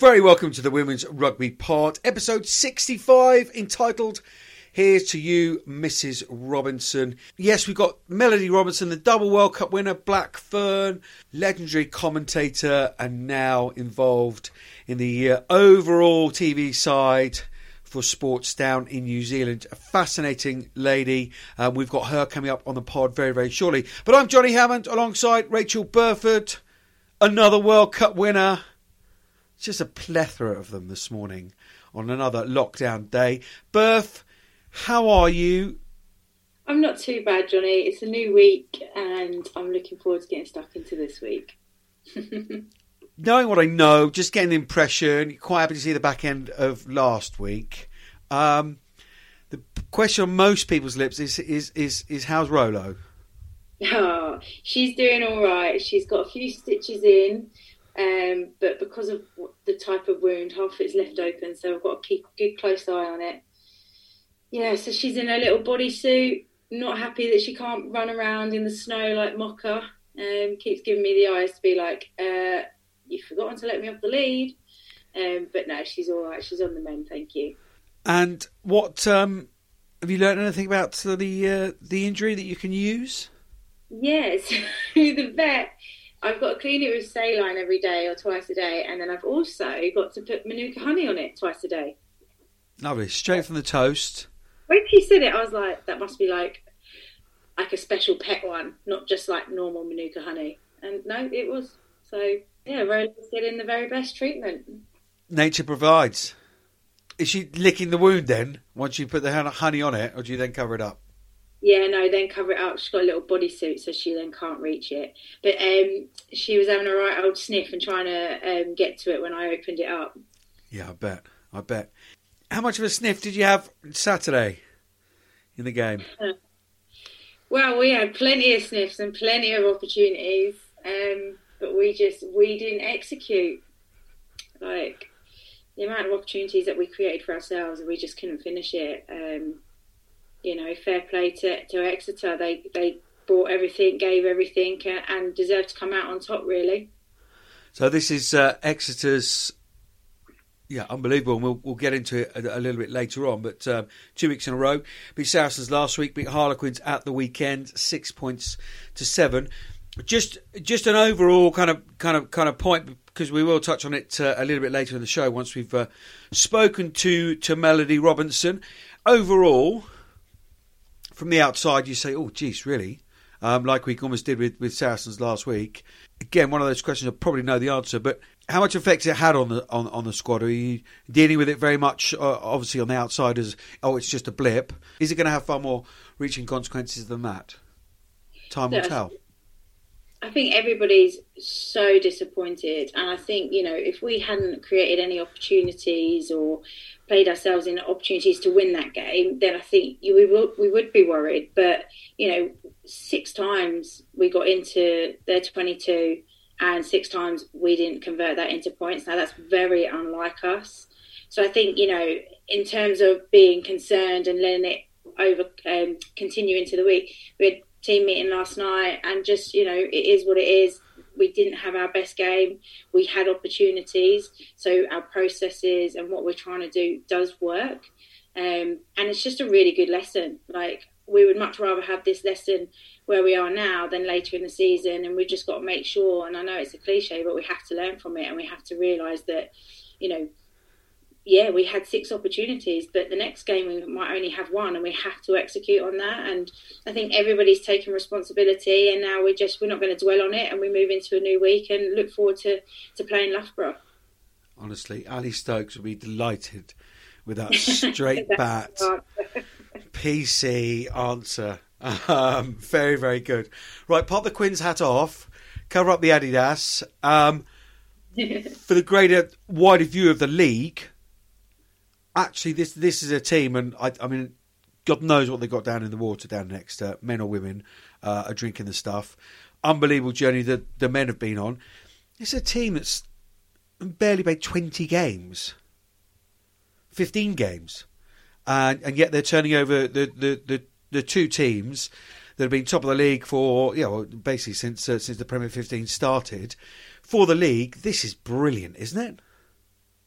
Very welcome to the Women's Rugby Pod, episode 65, entitled Here's to You, Mrs. Robinson. Yes, we've got Melody Robinson, the double World Cup winner, Black Fern, legendary commentator, and now involved in the uh, overall TV side for sports down in New Zealand. A fascinating lady. Uh, we've got her coming up on the pod very, very shortly. But I'm Johnny Hammond alongside Rachel Burford, another World Cup winner just a plethora of them this morning on another lockdown day. Berth, how are you? I'm not too bad, Johnny. It's a new week and I'm looking forward to getting stuck into this week. Knowing what I know, just getting the impression, quite happy to see the back end of last week. Um, the question on most people's lips is is is, is how's Rolo? Oh, she's doing all right. She's got a few stitches in. Um, but because of the type of wound, half of it's left open, so I've got to keep a good close eye on it. Yeah, so she's in her little bodysuit, not happy that she can't run around in the snow like Mocha. Um, keeps giving me the eyes to be like, uh, "You've forgotten to let me off the lead." Um, but no, she's all right. She's on the mend, thank you. And what um, have you learned anything about the uh, the injury that you can use? Yes, the vet I've got to clean it with saline every day or twice a day, and then I've also got to put manuka honey on it twice a day. Lovely, straight from the toast. When she said it, I was like, that must be like like a special pet one, not just like normal manuka honey. And no, it was. So yeah, Rolo's getting the very best treatment. Nature provides. Is she licking the wound then? Once you put the honey on it, or do you then cover it up? Yeah, no, then cover it up. She's got a little bodysuit, so she then can't reach it. But um, she was having a right old sniff and trying to um, get to it when I opened it up. Yeah, I bet. I bet. How much of a sniff did you have Saturday in the game? well, we had plenty of sniffs and plenty of opportunities, um, but we just we didn't execute. Like the amount of opportunities that we created for ourselves, we just couldn't finish it. Um, you know, fair play to, to Exeter. They they brought everything, gave everything, uh, and deserve to come out on top. Really. So this is uh, Exeter's. Yeah, unbelievable. And we'll, we'll get into it a, a little bit later on. But um, two weeks in a row. Beat Saracens last week. Beat Harlequins at the weekend. Six points to seven. Just just an overall kind of kind of kind of point because we will touch on it uh, a little bit later in the show once we've uh, spoken to to Melody Robinson. Overall, from the outside, you say, "Oh, geez, really?" Um, like we almost did with, with Saracens last week. Again, one of those questions I probably know the answer, but how much effect it had on the on, on the squad? Are you dealing with it very much, uh, obviously on the outside as oh, it's just a blip? Is it going to have far more reaching consequences than that? Time will tell. I think everybody's so disappointed, and I think you know if we hadn't created any opportunities or played ourselves in opportunities to win that game, then I think we would we would be worried. But you know, six times we got into their twenty two, and six times we didn't convert that into points. Now that's very unlike us. So I think you know, in terms of being concerned and letting it over um, continue into the week, we had team meeting last night, and just you know, it is what it is. We didn't have our best game. We had opportunities, so our processes and what we're trying to do does work. Um, and it's just a really good lesson. Like we would much rather have this lesson where we are now than later in the season, and we've just got to make sure. And I know it's a cliche, but we have to learn from it, and we have to realise that, you know, yeah, we had six opportunities, but the next game we might only have one, and we have to execute on that. And I think everybody's taken responsibility, and now we're just we're not going to dwell on it, and we move into a new week and look forward to to playing Loughborough. Honestly, Ali Stokes will be delighted with that straight bat PC answer. Um, very very good. Right, pop the Quins hat off, cover up the Adidas. Um, for the greater, wider view of the league, actually this this is a team, and I, I mean, God knows what they got down in the water down next. Uh, men or women uh, are drinking the stuff. Unbelievable journey that the men have been on. It's a team that's barely played twenty games, fifteen games, and and yet they're turning over the the the, the two teams that have been top of the league for you know basically since uh, since the Premier 15 started for the league. This is brilliant, isn't it?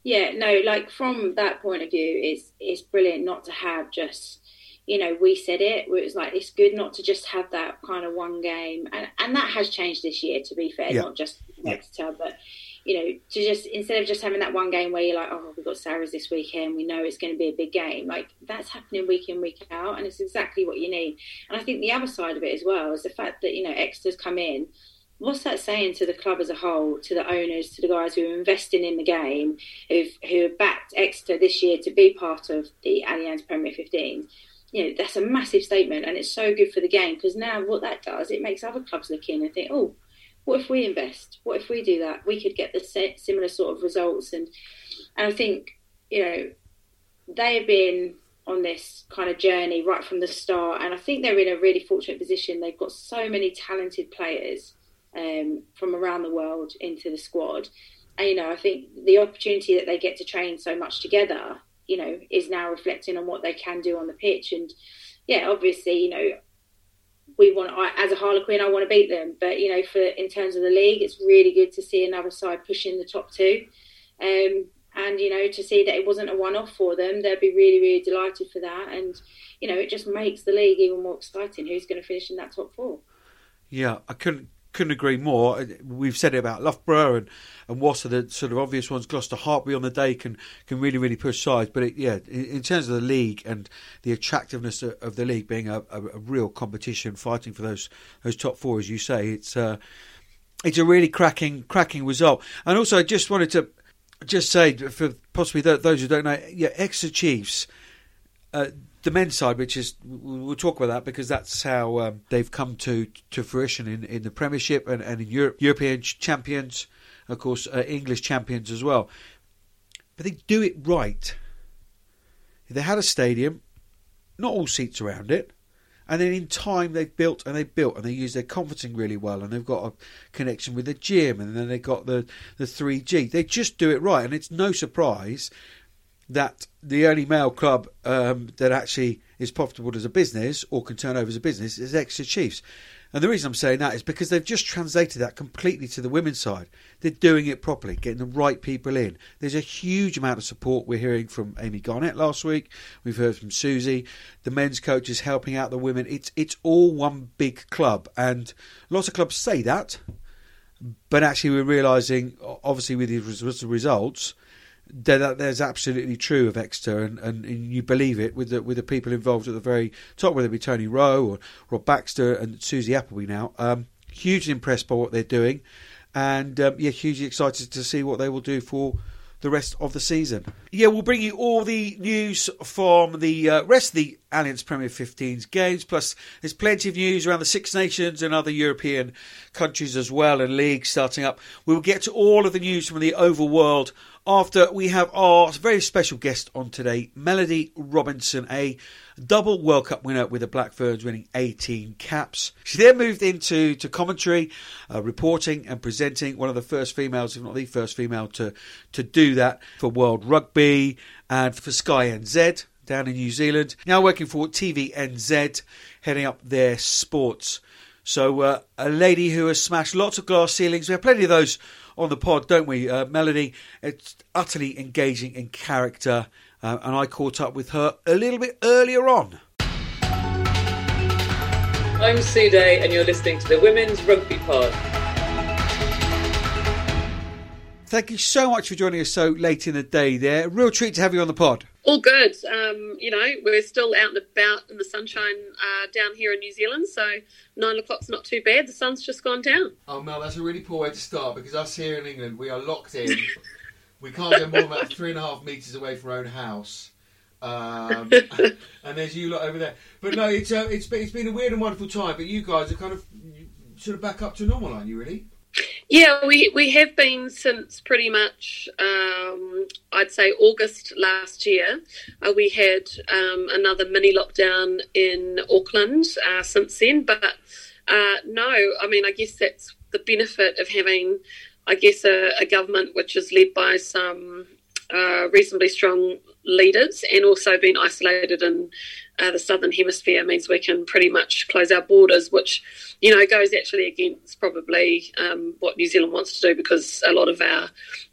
Yeah, no, like from that point of view, it's it's brilliant not to have just you know, we said it. Where it was like it's good not to just have that kind of one game, and and that has changed this year. To be fair, yeah. not just Exeter, yeah. but you know, to just instead of just having that one game where you're like, oh, we've got Sarries this weekend, we know it's going to be a big game. Like that's happening week in week out, and it's exactly what you need. And I think the other side of it as well is the fact that you know Exeter's come in. What's that saying to the club as a whole, to the owners, to the guys who are investing in the game, who've who backed Exeter this year to be part of the Allianz Premier 15? you know that's a massive statement and it's so good for the game because now what that does it makes other clubs look in and think oh what if we invest? What if we do that? We could get the similar sort of results. And and i think you know they have been on this kind of journey right from the start and i think they're in a really fortunate position. They've got so many talented players um, from around the world into the squad and you know i think the opportunity that they get to train so much together you know, is now reflecting on what they can do on the pitch. And yeah, obviously, you know, we want I, as a Harlequin, I want to beat them. But you know, for in terms of the league, it's really good to see another side pushing the top two. Um, and you know, to see that it wasn't a one-off for them, they'd be really, really delighted for that. And you know, it just makes the league even more exciting. Who's going to finish in that top four? Yeah, I couldn't couldn't agree more. We've said it about Loughborough and, and are the sort of obvious ones. Gloucester Hartpury on the day can, can really, really push sides. But it, yeah, in, in, terms of the league and the attractiveness of, of the league being a, a, a, real competition, fighting for those those top four, as you say, it's uh, it's a really cracking cracking result. And also, I just wanted to just say for possibly those who don't know, yeah, Exeter Chiefs. Uh, the men's side, which is we'll talk about that because that's how um, they've come to to fruition in, in the Premiership and, and in Europe, European champions, of course, uh, English champions as well. But they do it right. They had a stadium, not all seats around it, and then in time they've built and they built and they use their conferencing really well and they've got a connection with the gym and then they've got the the 3G. They just do it right, and it's no surprise that the only male club um, that actually is profitable as a business or can turn over as a business is Exeter Chiefs. And the reason I'm saying that is because they've just translated that completely to the women's side. They're doing it properly, getting the right people in. There's a huge amount of support. We're hearing from Amy Garnett last week. We've heard from Susie. The men's coach is helping out the women. It's it's all one big club, and lots of clubs say that, but actually we're realising, obviously with the results, that there's absolutely true of Exeter, and, and, and, you believe it with the with the people involved at the very top, whether it be Tony Rowe or Rob Baxter and Susie Appleby. Now, um, hugely impressed by what they're doing, and um, yeah, hugely excited to see what they will do for the rest of the season. Yeah, we'll bring you all the news from the uh, rest of the Allianz Premier 15's games. Plus, there's plenty of news around the Six Nations and other European countries as well, and leagues starting up. We will get to all of the news from the overworld after we have our very special guest on today, Melody Robinson, a double World Cup winner with the Black Ferns winning 18 caps. She then moved into to commentary, uh, reporting and presenting, one of the first females, if not the first female, to, to do that for World Rugby and for Sky NZ down in New Zealand. Now working for TVNZ, heading up their sports. So uh, a lady who has smashed lots of glass ceilings. We have plenty of those on the pod, don't we? Uh, Melody, it's utterly engaging in character, uh, and I caught up with her a little bit earlier on. I'm Sue Day, and you're listening to the Women's Rugby Pod. Thank you so much for joining us so late in the day there. Real treat to have you on the pod. All good. Um, you know, we're still out and about in the sunshine uh, down here in New Zealand, so nine o'clock's not too bad. The sun's just gone down. Oh, Mel, that's a really poor way to start because us here in England, we are locked in. we can't go more than about three and a half metres away from our own house. Um, and there's you lot over there. But no, it's, uh, it's, it's been a weird and wonderful time, but you guys are kind of sort of back up to normal, aren't you, really? Yeah, we, we have been since pretty much, um, I'd say, August last year. Uh, we had um, another mini lockdown in Auckland uh, since then. But uh, no, I mean, I guess that's the benefit of having, I guess, a, a government which is led by some uh, reasonably strong leaders and also being isolated in uh, the southern hemisphere means we can pretty much close our borders, which you know it goes actually against probably um, what New Zealand wants to do because a lot of our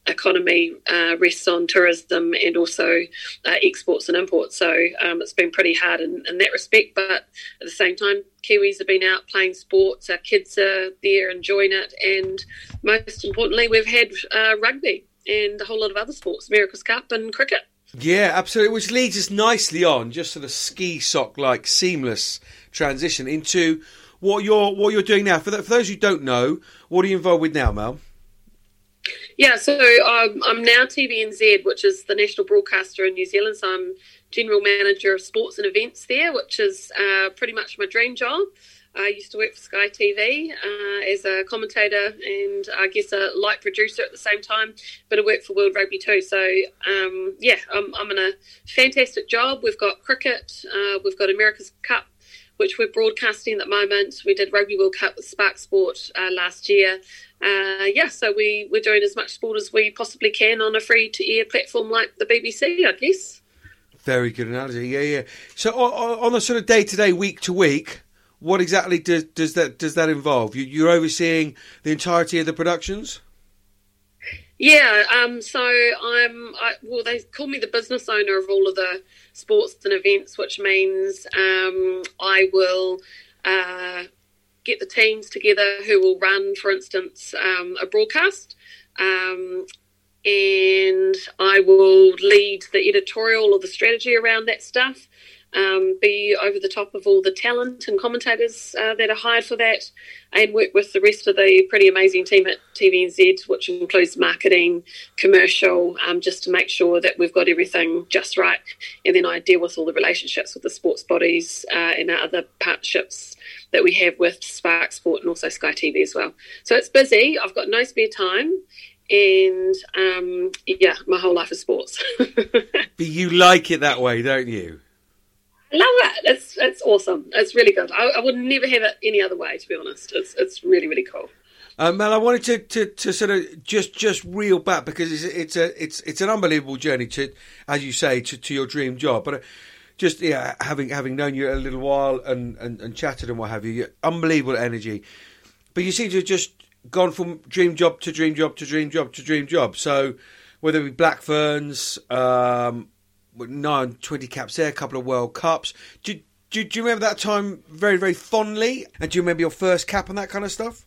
economy uh, rests on tourism and also uh, exports and imports. So um, it's been pretty hard in, in, that respect. But at the same time, Kiwis have been out playing sports. Our kids are there enjoying it, and most importantly, we've had uh, rugby and a whole lot of other sports, America's Cup and cricket. Yeah, absolutely. Which leads us nicely on, just sort of ski sock like seamless transition into what you're what you're doing now. For, the, for those who don't know, what are you involved with now, Mel? Yeah, so um, I'm now TVNZ, which is the national broadcaster in New Zealand. So I'm general manager of sports and events there, which is uh, pretty much my dream job. I used to work for Sky TV uh, as a commentator and I guess a light producer at the same time, but I work for World Rugby too. So, um, yeah, I'm, I'm, in a fantastic job. We've got cricket, uh, we've got America's Cup, which we're broadcasting at the moment. We did Rugby World Cup with Spark Sport uh, last year. Uh, yeah, so we, we're doing as much sport as we possibly can on a free to air platform like the BBC, I guess. Very good analogy. Yeah, yeah. So, on, a sort of day to day, week to week, what exactly does, does that does that involve? You, are overseeing the entirety of the productions. Yeah, um, so I'm. I, well, they call me the business owner of all of the sports and events, which means um, I will uh, get the teams together who will run, for instance, um, a broadcast. Um, and I will lead the editorial or the strategy around that stuff um, be over the top of all the talent and commentators uh, that are hired for that, and work with the rest of the pretty amazing team at TVNZ, which includes marketing, commercial, um, just to make sure that we've got everything just right. And then I deal with all the relationships with the sports bodies uh, and our other partnerships that we have with Spark Sport and also Sky TV as well. So it's busy. I've got no spare time and um, yeah, my whole life is sports. but you like it that way, don't you? Love it. It's it's awesome. It's really good. I, I, would never have it any other way, to be honest. It's it's really really cool. Uh, Mel, I wanted to, to, to sort of just just reel back because it's it's a it's it's an unbelievable journey to, as you say, to, to your dream job. But uh, just yeah, having having known you a little while and, and, and chatted and what have you, unbelievable energy. But you seem to have just gone from dream job to dream job to dream job to dream job. So whether it be Black Ferns, um, nine, 20 caps there, a couple of World Cups. Do, do, do you remember that time very, very fondly? And do you remember your first cap and that kind of stuff?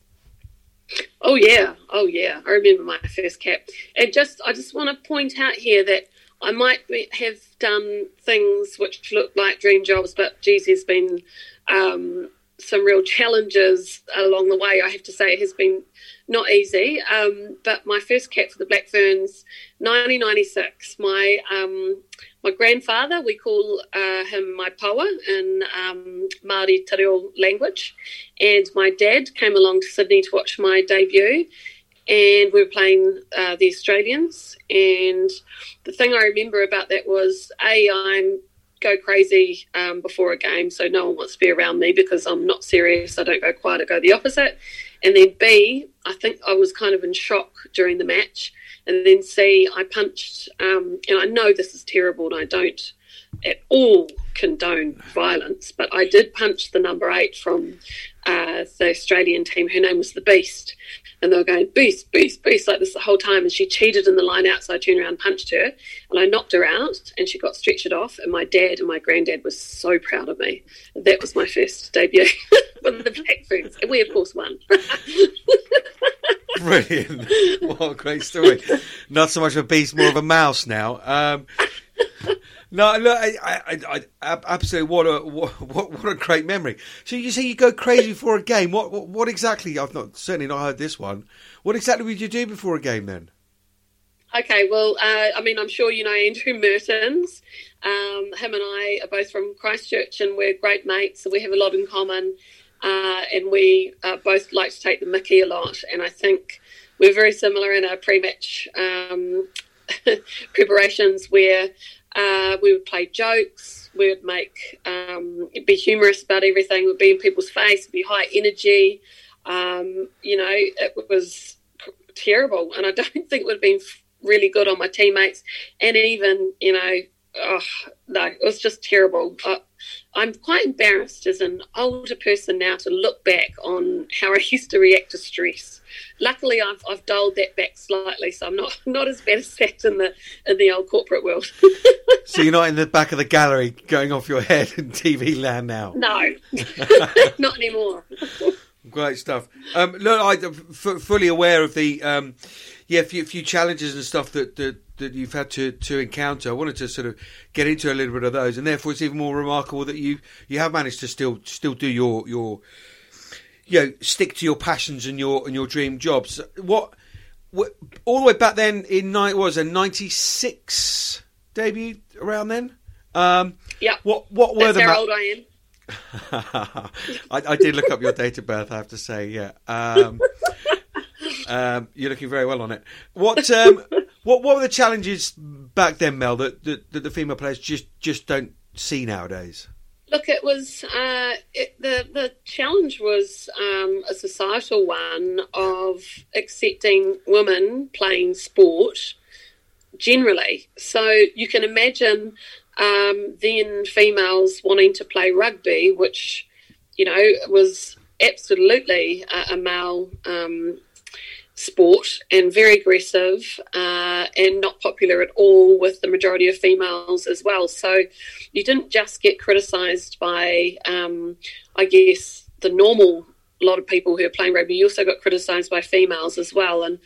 Oh yeah, oh yeah. I remember my first cap. And just, I just want to point out here that I might have done things which look like dream jobs, but geez, there's been um, some real challenges along the way. I have to say, it has been not easy. Um, but my first cap for the Black Ferns, 1996. My um, my grandfather, we call uh, him my pōua in um, Māori Te Reo language, and my dad came along to Sydney to watch my debut, and we were playing uh, the Australians. And the thing I remember about that was, a I'm go crazy um, before a game, so no one wants to be around me because I'm not serious. I don't go quiet. I go the opposite. And then B, I think I was kind of in shock during the match and then C, I punched, um, and I know this is terrible and I don't at all condone violence, but I did punch the number eight from uh, the Australian team. Her name was the Beast. And they were going, Beast, Beast, Beast, like this the whole time. And she cheated in the line out, so I turned around punched her. And I knocked her out, and she got stretchered off. And my dad and my granddad were so proud of me. That was my first debut with the Black Ferns. And we, of course, won. Brilliant. What a great story. Not so much a beast, more of a mouse now. Um, no, I, I, I, I, absolutely. What a what, what a great memory. So you say you go crazy for a game. What, what, what exactly? I've not certainly not heard this one. What exactly would you do before a game then? Okay, well, uh, I mean, I'm sure you know Andrew Mehrtens. Um, him and I are both from Christchurch, and we're great mates, so we have a lot in common. Uh, and we uh, both like to take the Mickey a lot. And I think we're very similar in our pre-match um, preparations, where uh, we would play jokes, we would make um, be humorous about everything, We'd be in people's face, be high energy. Um, you know, it was terrible, and I don't think it would have been really good on my teammates, and even you know, oh, no, it was just terrible. I, I'm quite embarrassed as an older person now to look back on how I used to react to stress. Luckily, I've, I've dialed that back slightly, so I'm not not as bad as that in the in the old corporate world. so you're not in the back of the gallery going off your head in TV land now. No, not anymore. Great stuff. Um, look, I'm f- fully aware of the um, yeah, a few, few, challenges and stuff that, that, that you've had to, to encounter. I wanted to sort of get into a little bit of those, and therefore it's even more remarkable that you you have managed to still still do your your you know stick to your passions and your and your dream jobs. What, what all the way back then in night was a ninety six debut around then. Um, yeah. What what were That's the how old I am. I, I, did look up your date of birth. I have to say, yeah. Um, um, you're looking very well on it. What um, what what were the challenges back then, Mel, that, that, that the female players just just don't see nowadays? Look, it was uh, it, the the challenge was um, a societal one of accepting women playing sport generally. So you can imagine um, then females wanting to play rugby, which you know was absolutely a, a male um, sport and very aggressive uh, and not popular at all with the majority of females as well. So you didn't just get criticised by, um, I guess, the normal lot of people who are playing rugby. You also got criticised by females as well. And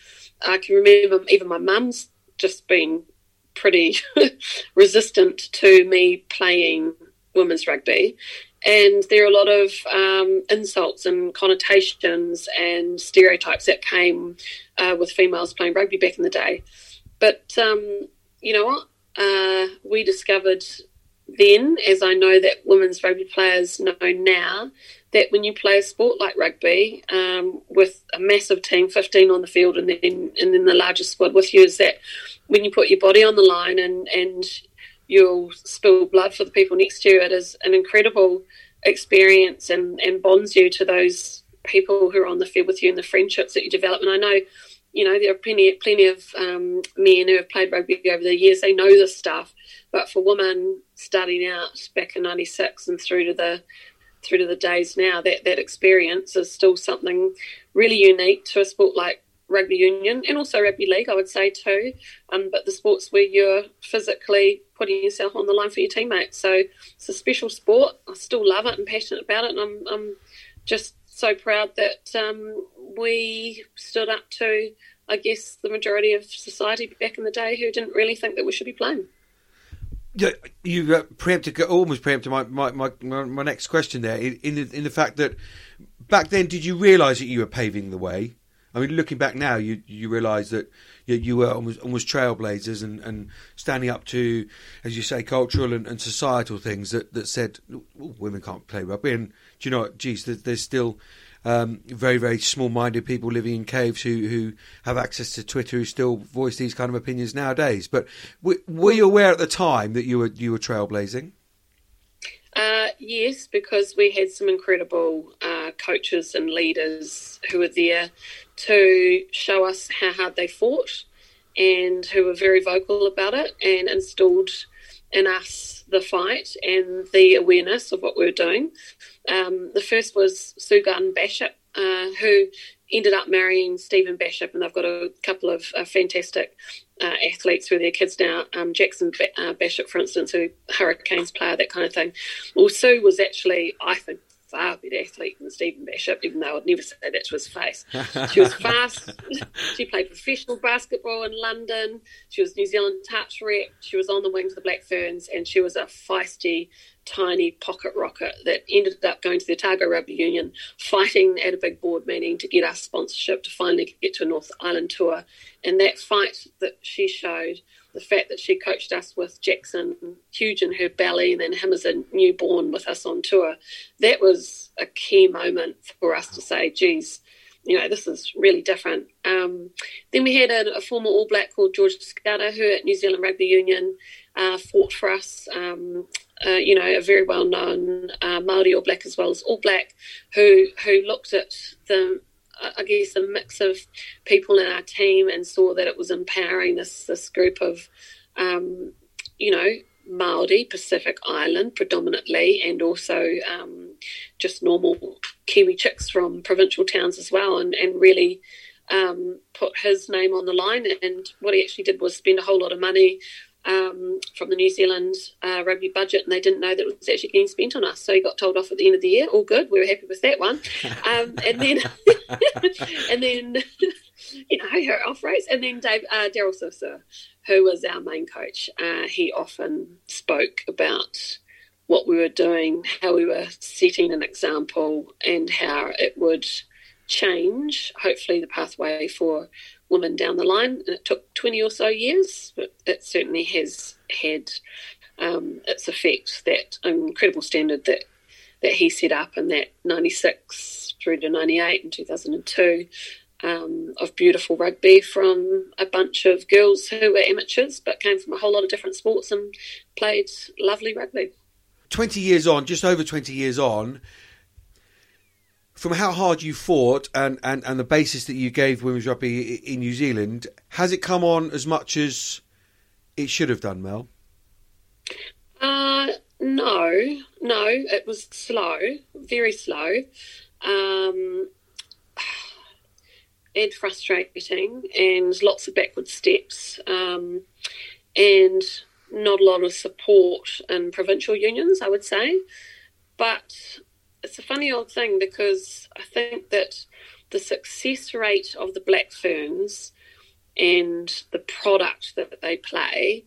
I can remember even my mum's just been pretty resistant to me playing women's rugby. And there are a lot of um, insults and connotations and stereotypes that came uh, with females playing rugby back in the day. But um, you know what? Uh, we discovered then, as I know that women's rugby players know now, that when you play a sport like rugby um, with a massive team, 15 on the field, and then and then the largest squad with you, is that when you put your body on the line and and you'll spill blood for the people next to you, it is an incredible experience and, and bonds you to those people who are on the field with you and the friendships that you develop. And I know, you know, there are plenty plenty of um, men who have played rugby over the years. They know this stuff, but for women starting out back in '96 and through to the through to the days now, that that experience is still something really unique to a sport like rugby union and also rugby league, I would say too. Um, but the sports where you're physically putting yourself on the line for your teammates. So it's a special sport. I still love it and passionate about it, and I'm, I'm just so proud that um, we stood up to, I guess, the majority of society back in the day who didn't really think that we should be playing. Yeah, you uh, preempted, almost preempted my, my, my, my, next question there in, the, in the fact that back then, did you realise that you were paving the way? I mean, looking back now, you you realise that you, you, were almost, almost trailblazers and, and standing up to, as you say, cultural and, and societal things that, that said women can't play rugby. And do you know what? Geez, there's, there's still um, very very small minded people living in caves who who have access to Twitter who still voice these kind of opinions nowadays. But were, were you aware at the time that you were you were trailblazing? Uh, yes, because we had some incredible uh, coaches and leaders who were there to show us how hard they fought and who were very vocal about it and installed in us the fight and the awareness of what we were doing. Um, the first was Sue Garden Bachop, uh, who ended up marrying Stephen Bachop, and they've got a couple of uh, fantastic uh, athletes with their kids now. Um, Jackson uh, Bachop, for instance, who Hurricanes player, that kind of thing. Well, Sue was actually, I think, far better athlete than Stephen Bachop, even though I'd never say that to his face. She was fast. she played professional basketball in London. She was New Zealand touch rep. She was on the wings of the Black Ferns, and she was a feisty, tiny pocket rocket that ended up going to the Otago Rugby Union, fighting at a big board meeting to get our sponsorship to finally get to a North Island tour. And that fight that she showed – the fact that she coached us with Jackson huge in her belly and then him as a newborn with us on tour, that was a key moment for us to say, geez, you know, this is really different. Um, then we had a, a, former All Black called George Skudder, who at New Zealand Rugby Union uh, fought for us. Um, uh, you know, a very well known uh, Maori All Black as well as All Black, who who looked at the I guess, a mix of people in our team and saw that it was empowering this this group of, um, you know, Maori, Pacific Island predominantly, and also um, just normal Kiwi chicks from provincial towns as well, and, and really um, put his name on the line. And what he actually did was spend a whole lot of money um, from the New Zealand uh, rugby budget, and they didn't know that it was actually getting spent on us. So he got told off at the end of the year. All good, we were happy with that one. Um, and then, and then, you know, her off race, and then Dave uh, Daryl Suasua, who was our main coach. Uh, he often spoke about what we were doing, how we were setting an example, and how it would change, hopefully, the pathway for women down the line. And it took 20 or so years, but it certainly has had um, its effect, that incredible standard that, that he set up in that 96 through to 98 and 2002. Um, of beautiful rugby from a bunch of girls who were amateurs but came from a whole lot of different sports and played lovely rugby. 20 years on, just over 20 years on, from how hard you fought and, and, and the basis that you gave women's rugby in New Zealand, has it come on as much as it should have done, Mel? Uh, no, no, it was slow, very slow, um, and frustrating, and lots of backward steps, um, and not a lot of support in provincial unions, I would say. But it's a funny old thing because I think that the success rate of the Black Ferns and the product that they play,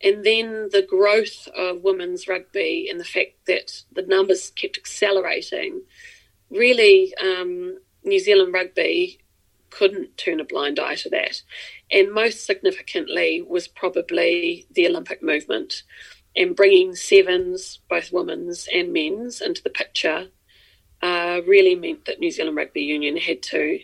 and then the growth of women's rugby and the fact that the numbers kept accelerating, really, um, New Zealand rugby couldn't turn a blind eye to that. And most significantly was probably the Olympic movement and bringing sevens, both women's and men's, into the picture uh, really meant that New Zealand Rugby Union had to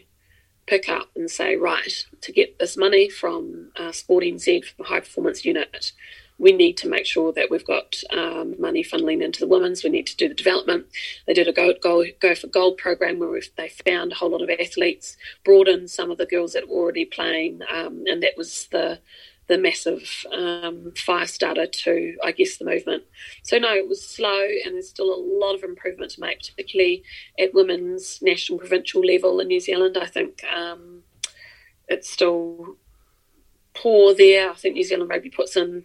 pick up and say, right, to get this money from uh, Sport NZ for the high performance unit, we need to make sure that we've got um, money funneling into the women's. We need to do the development. They did a go, go, go for gold program where they found a whole lot of athletes, brought in some of the girls that were already playing, um, and that was the the massive um, fire starter to, I guess, the movement. So, no, it was slow and there's still a lot of improvement to make, particularly at women's national provincial level in New Zealand. I think um, it's still poor there. I think New Zealand Rugby puts in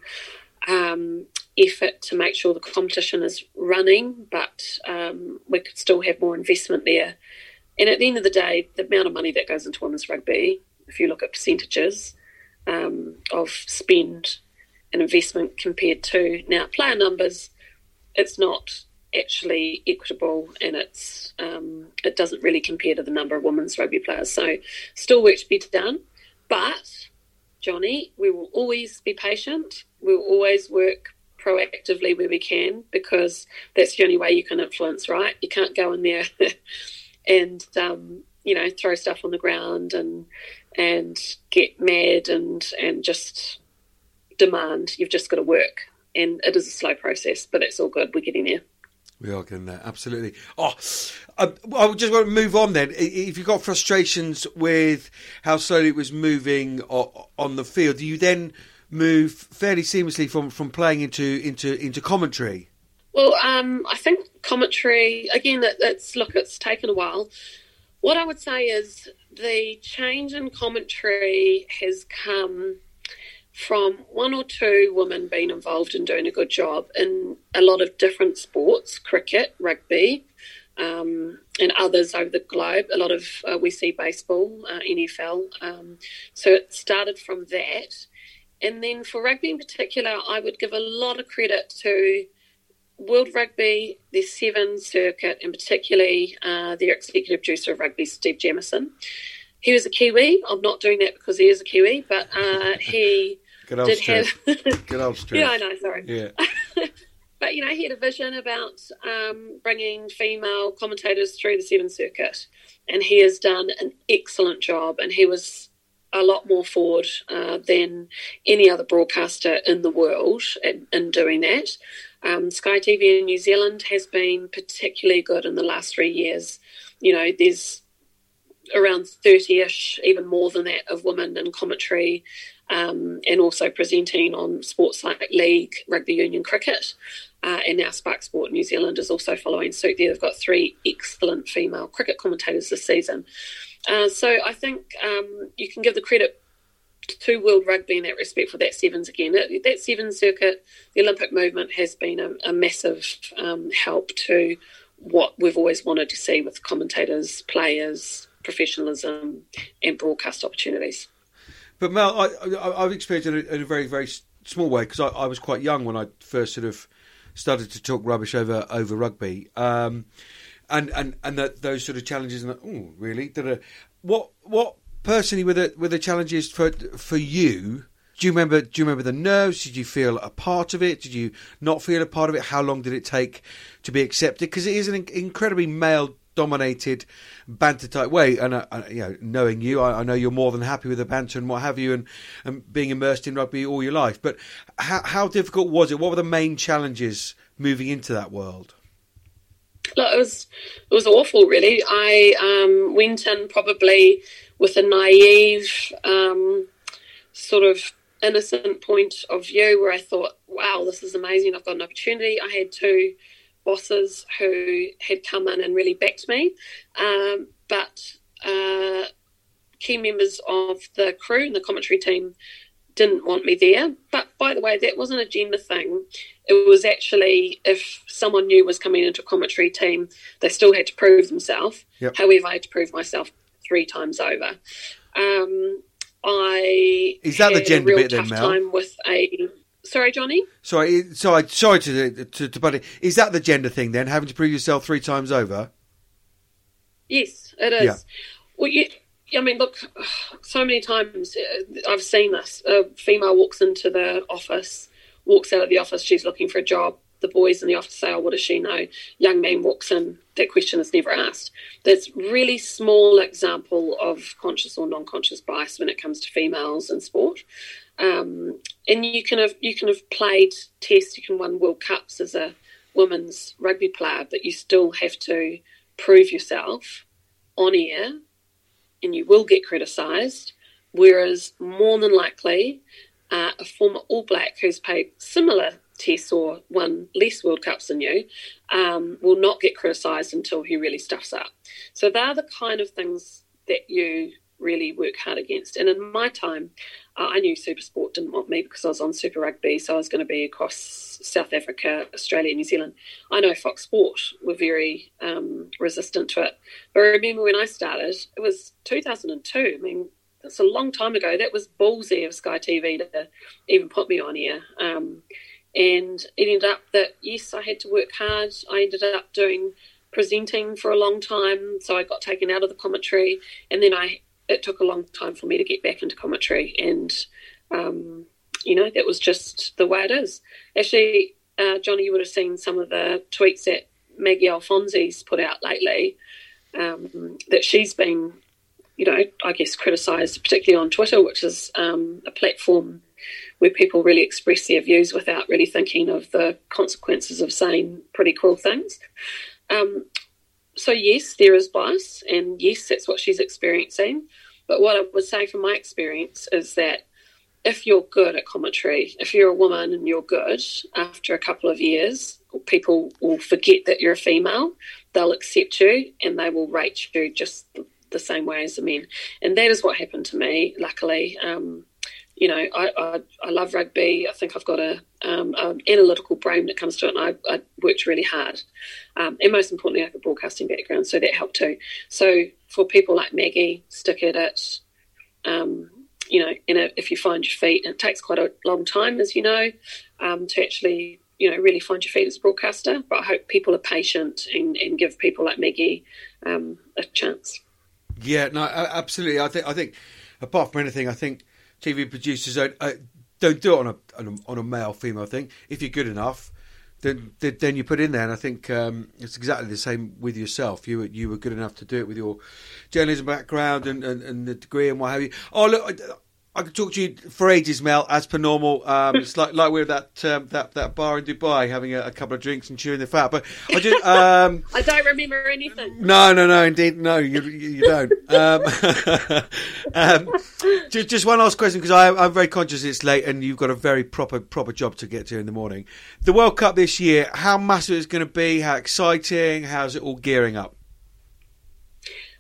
um, effort to make sure the competition is running, but um, we could still have more investment there. And at the end of the day, the amount of money that goes into women's rugby, if you look at percentages, um, of spend and investment compared to now player numbers. It's not actually equitable, and it's um, it doesn't really compare to the number of women's rugby players. So still work to be done, but Johnny, we will always be patient. We will always work proactively where we can because that's the only way you can influence, right? You can't go in there and um, you know throw stuff on the ground and and get mad and and just demand. You've just got to work, and it is a slow process, but it's all good. We're getting there. We are getting there, absolutely. Oh, I, I just want to move on then. If you've got frustrations with how slowly it was moving on the field, do you then move fairly seamlessly from, from playing into into into commentary? Well, um, I think commentary again. That, that's look, it's taken a while. What I would say is the change in commentary has come from one or two women being involved in doing a good job in a lot of different sports cricket, rugby, um, and others over the globe. A lot of uh, we see baseball, uh, NFL. Um, so it started from that. And then for rugby in particular, I would give a lot of credit to World Rugby, the Seven Circuit, and particularly uh, their executive producer of rugby, Steve Jamieson. He was a Kiwi. I'm not doing that because he is a Kiwi, but uh, he Good did stress. have. Good old stress. yeah, I know. Sorry. Yeah. but you know, he had a vision about um, bringing female commentators through the Seven Circuit, and he has done an excellent job. And he was a lot more forward uh, than any other broadcaster in the world in, in doing that. Um, Sky TV in New Zealand has been particularly good in the last three years. You know, there's around 30 ish, even more than that, of women in commentary um, and also presenting on sports like league, rugby union, cricket. Uh, and now Spark Sport New Zealand is also following suit there. They've got three excellent female cricket commentators this season. Uh, so I think um, you can give the credit to World Rugby in that respect for that sevens again. That, that sevens circuit, the Olympic movement has been a, a massive um, help to what we've always wanted to see with commentators, players, professionalism, and broadcast opportunities. But Mel, I, have experienced it in a, very, very small way because I, I, was quite young when I first sort of started to talk rubbish over over rugby, um, and and and that those sort of challenges. And oh, really? What what personally were the were the challenges for for you? Do you remember? Do you remember the nerves? Did you feel a part of it? Did you not feel a part of it? How long did it take to be accepted? Because it is an incredibly male dominated banter type way. And uh, you know, knowing you, I, I, know you're more than happy with the banter and what have you, and, and being immersed in rugby all your life. But how, how difficult was it? What were the main challenges moving into that world? Look, it was it was awful. Really, I um, went in probably with a naive, um, sort of innocent point of view, where I thought, "Wow, this is amazing! I've got an opportunity." I had two bosses who had come in and really backed me, um, but uh, key members of the crew and the commentary team didn't want me there. But by the way, that wasn't a gender thing. It was actually if someone new was coming into a commentary team, they still had to prove themselves. Yep. However, I had to prove myself three times over. Um, I is that the gender bit then, Mel? Time with a sorry, Johnny. Sorry, sorry, sorry to to, to buddy. Is that the gender thing then? Having to prove yourself three times over? Yes, it is. Yeah. Well, you, I mean, look, so many times uh, I've seen this. A female walks into the office, walks out of the office, she's looking for a job. The boys in the office say, Oh, what does she know? Young man walks in, that question is never asked. That's really small example of conscious or non conscious bias when it comes to females in sport. Um, and you can have you can have played tests, you can win World Cups as a women's rugby player, but you still have to prove yourself on air and you will get criticised. Whereas more than likely, uh, a former All Black who's played similar tests or won less World Cups than you um, will not get criticised until he really stuffs up. So they're the kind of things that you really work hard against. And in my time, uh, I knew Supersport didn't want me because I was on Super Rugby, so I was going to be across South Africa, Australia, New Zealand. I know Fox Sport were very um, resistant to it. But I remember when I started, it was 2002. I mean, that's a long time ago. That was ballsy of Sky TV to even put me on here. Um, and it ended up that, yes, I had to work hard. I ended up doing presenting for a long time, so I got taken out of the commentary, and then I it took a long time for me to get back into commentary, and um, you know that was just the way it is. Actually, uh, Johnny, you would have seen some of the tweets that Maggie Alfonsi's put out lately. Um, that she's been, you know, I guess criticised, particularly on Twitter, which is um, a platform where people really express their views without really thinking of the consequences of saying pretty cruel things. Um, so yes, there is bias, and yes, that's what she's experiencing. But what I would say from my experience is that if you're good at commentary, if you're a woman and you're good, after a couple of years, people will forget that you're a female. They'll accept you and they will rate you just the same way as the men. And that is what happened to me, luckily. Um, you know, I, I, I, love rugby. I think I've got a um, an analytical brain when it comes to it, and I, I worked really hard. Um, and most importantly, I have a broadcasting background, so that helped too. So for people like Maggie, stick at it. Um, you know, a, if you find your feet, and it takes quite a long time, as you know, um, to actually you know really find your feet as a broadcaster. But I hope people are patient and, and give people like Maggie um, a chance. Yeah, no, absolutely. I think I think apart from anything, I think TV producers don't uh, don't do it on a, on a, on a male female thing. If you're good enough, then then you put in there. And I think um, it's exactly the same with yourself. You were, you were good enough to do it with your journalism background and, and, and the degree and what have you. Oh look. I, could talk to you for ages, Mel, as per normal. Um, it's like like we're at that um, that that bar in Dubai having a, a, couple of drinks and chewing the fat. But I just um, I don't remember anything. No, no, no, indeed, no, you you don't. Um, um, just, just one last question because I'm very conscious it's late and you've got a very proper proper job to get to in the morning. The World Cup this year, how massive is going to be? How exciting? How's it all gearing up?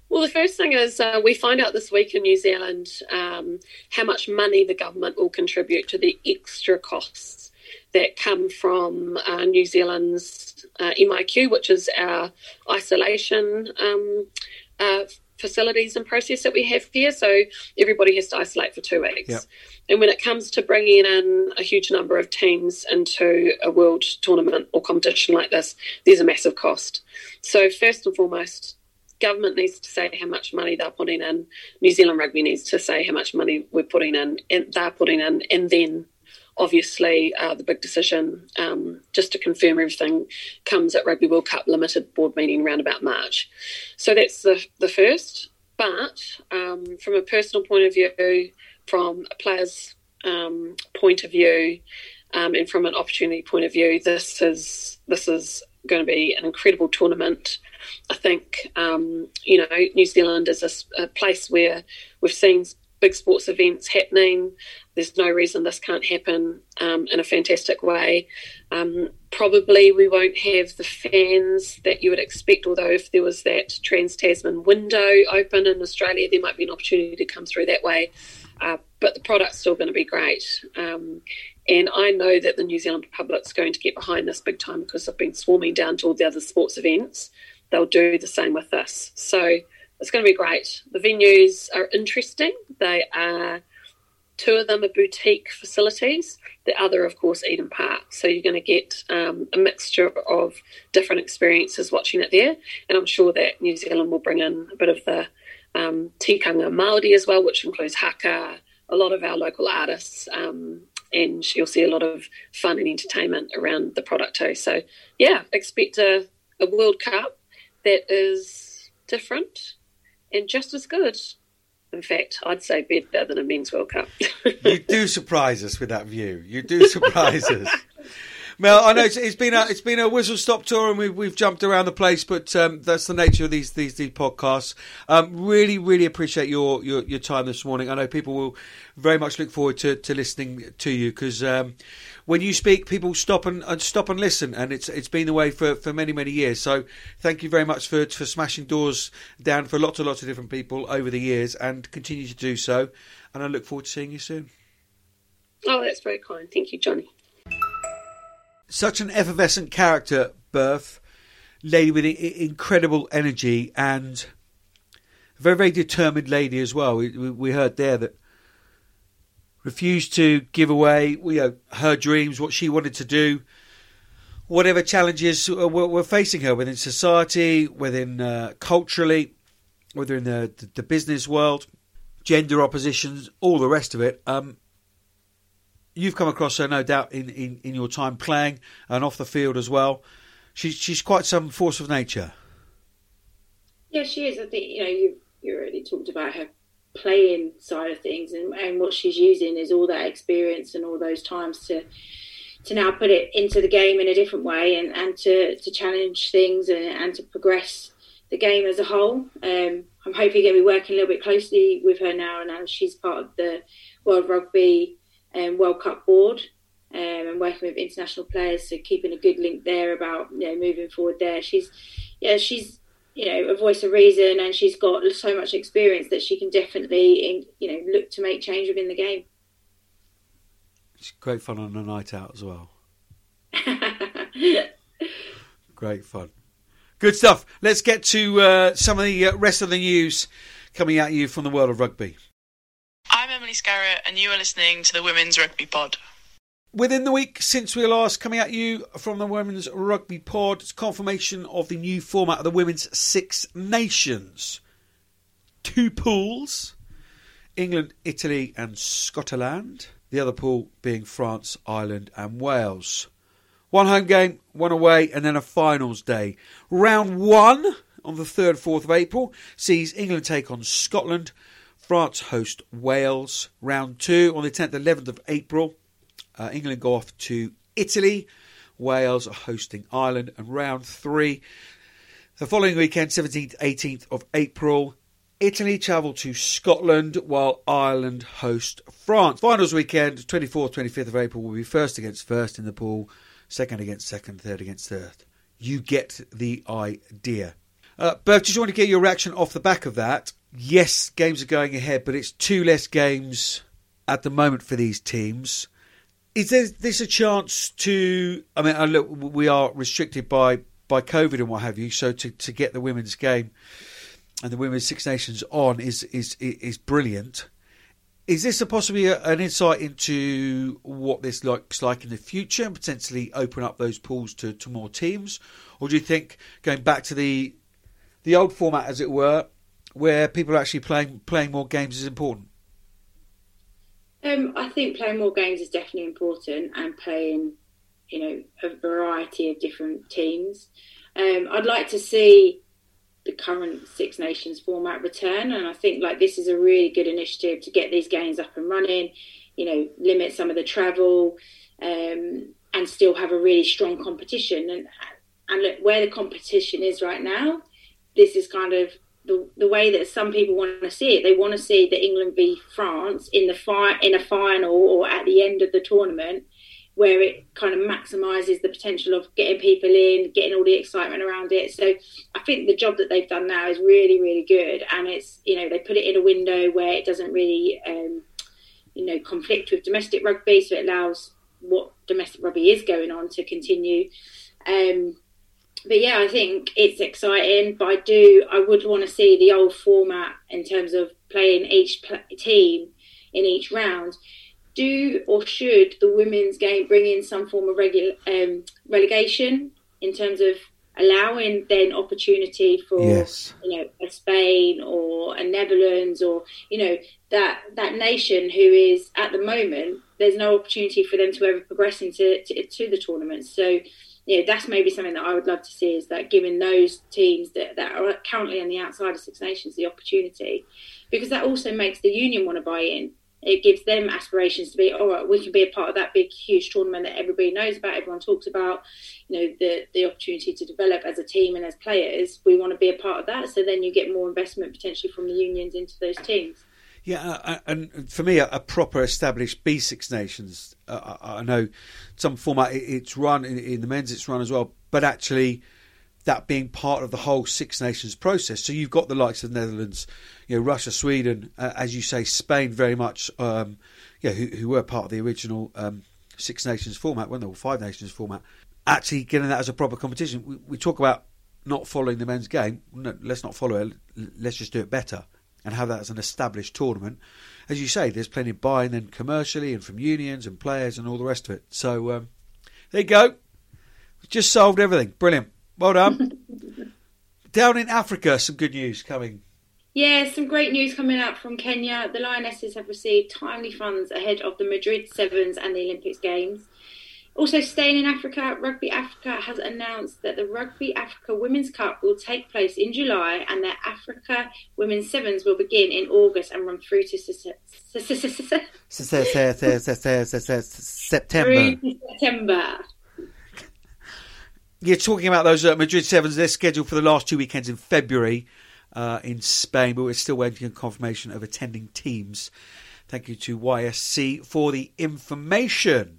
Well, the first thing is uh, we find out this week in New Zealand um, how much money the government will contribute to the extra costs that come from uh, New Zealand's uh, MIQ, which is our isolation um, uh, facilities and process that we have here. So everybody has to isolate for two weeks. Yep. And when it comes to bringing in a huge number of teams into a world tournament or competition like this, there's a massive cost. So, first and foremost, government needs to say how much money they're putting in. New Zealand Rugby needs to say how much money we're putting in, and they're putting in, and then obviously uh, the big decision, um, just to confirm everything, comes at Rugby World Cup Limited board meeting around about March. So that's the the first. But um, from a personal point of view, from a player's um, point of view, um, and from an opportunity point of view, this is this is going to be an incredible tournament. I think um, you know New Zealand is a, a, place where we've seen big sports events happening. There's no reason this can't happen um, in a fantastic way. Um, probably we won't have the fans that you would expect, although if there was that Trans Tasman window open in Australia, there might be an opportunity to come through that way. Uh, but the product's still going to be great. Um, and I know that the New Zealand public's going to get behind this big time because they've been swarming down to all the other sports events they'll do the same with this. So it's going to be great. The venues are interesting. They are two of them are boutique facilities. The other, of course, Eden Park. So you're going to get um, a mixture of different experiences watching it there. And I'm sure that New Zealand will bring in a bit of the um, tikanga Māori as well, which includes haka, a lot of our local artists. Um, and you'll see a lot of fun and entertainment around the product too. So, yeah, expect a, a World Cup that is different and just as good. In fact, I'd say better than a men's World Cup. you do surprise us with that view. You do surprise us. Mel, I know it's, it's been a it's been a whistle stop tour, and we've we've jumped around the place, but um, that's the nature of these these these podcasts. Um, really, really appreciate your, your your time this morning. I know people will very much look forward to, to listening to you because um, when you speak, people stop and, and, stop and listen, and it's it's been the way for, for many many years. So thank you very much for for smashing doors down for lots and lots of different people over the years, and continue to do so. And I look forward to seeing you soon. Oh, that's very kind. Thank you, Johnny such an effervescent character, Berth, lady with incredible energy and a very, very determined lady as well. We, we heard there that refused to give away you know, her dreams, what she wanted to do, whatever challenges were, were facing her within society, within uh, culturally, within the, the, the, business world, gender oppositions, all the rest of it. Um, You've come across her, no doubt, in, in, in your time playing and off the field as well. She's she's quite some force of nature. Yeah, she is. I think you know you you already talked about her playing side of things, and, and what she's using is all that experience and all those times to to now put it into the game in a different way and, and to, to challenge things and, and to progress the game as a whole. Um, I'm hoping to be working a little bit closely with her now, and as she's part of the World Rugby um, World Cup board um, and working with international players, so keeping a good link there about you know moving forward. There, she's yeah, she's you know a voice of reason, and she's got so much experience that she can definitely you know look to make change within the game. It's great fun on a night out as well. great fun. Good stuff. Let's get to uh, some of the uh, rest of the news coming at you from the world of rugby. Emily Scarratt, and you are listening to the Women's Rugby Pod. Within the week since we last coming at you from the Women's Rugby Pod, it's confirmation of the new format of the Women's Six Nations. Two pools England, Italy, and Scotland. The other pool being France, Ireland, and Wales. One home game, one away, and then a finals day. Round one on the 3rd 4th of April sees England take on Scotland France host Wales. Round two on the 10th and 11th of April. Uh, England go off to Italy. Wales are hosting Ireland. And round three, the following weekend, 17th, 18th of April, Italy travel to Scotland while Ireland host France. Finals weekend, 24th, 25th of April, will be first against first in the pool, second against second, third against third. You get the idea. Uh, Bert, just want to get your reaction off the back of that. Yes, games are going ahead, but it's two less games at the moment for these teams. Is there this a chance to? I mean, uh, look, we are restricted by by COVID and what have you. So to, to get the women's game and the Women's Six Nations on is is is brilliant. Is this a possibly a, an insight into what this looks like in the future and potentially open up those pools to, to more teams, or do you think going back to the the old format, as it were, where people are actually playing playing more games is important? Um, I think playing more games is definitely important, and playing, you know, a variety of different teams. Um, I'd like to see the current Six Nations format return. And I think like this is a really good initiative to get these games up and running. You know, limit some of the travel, um, and still have a really strong competition. And and look where the competition is right now. This is kind of the, way that some people want to see it. They want to see the England v France in the fi- in a final or at the end of the tournament where it kind of maximizes the potential of getting people in, getting all the excitement around it. So I think the job that they've done now is really, really good. And it's, you know, they put it in a window where it doesn't really, um, you know, conflict with domestic rugby. So it allows what domestic rugby is going on to continue. Um, but yeah, I think it's exciting. But I do, I would want to see the old format in terms of playing each team in each round do or should the women's game bring in some form of regu- um, relegation in terms of allowing then opportunity for yes. you know a Spain or a Netherlands or you know that that nation who is at the moment there's no opportunity for them to ever progress into to, to the tournament so know that's maybe something that I would love to see is that giving those teams that, that are currently on the outside of Six Nations the opportunity. Because that also makes the union want to buy in. It gives them aspirations to be all right we can be a part of that big huge tournament that everybody knows about everyone talks about you know the the opportunity to develop as a team and as players. We want to be a part of that. So then you get more investment potentially from the unions into those teams yeah, and for me, a, proper established B Six Nations. Uh, I know some format it's run in, the men's, it's run as well, but actually that being part of the whole Six Nations process. So you've got the likes of the Netherlands, you know, Russia, Sweden, uh, as you say, Spain, very much, um, yeah, who, who, were part of the original um, Six Nations format, when they Five Nations format. Actually, getting that as a proper competition. We, we talk about not following the men's game. No, let's not follow it. Let's just do it better and have that as an established tournament. As you say, there's plenty of buying then commercially and from unions and players and all the rest of it. So um, there you go. Just solved everything. Brilliant. Well done. Down in Africa, some good news coming. Yeah, some great news coming out from Kenya. The Lionesses have received timely funds ahead of the Madrid Sevens and the Olympics Games. Also, staying in Africa, Rugby Africa has announced that the Rugby Africa Women's Cup will take place in July and that Africa Women's Sevens will begin in August and run through to September. September you're talking about those uh, Madrid Sevens. They're scheduled for the last two weekends in February uh, in Spain, but we're still waiting on confirmation of attending teams. Thank you to YSC for the information.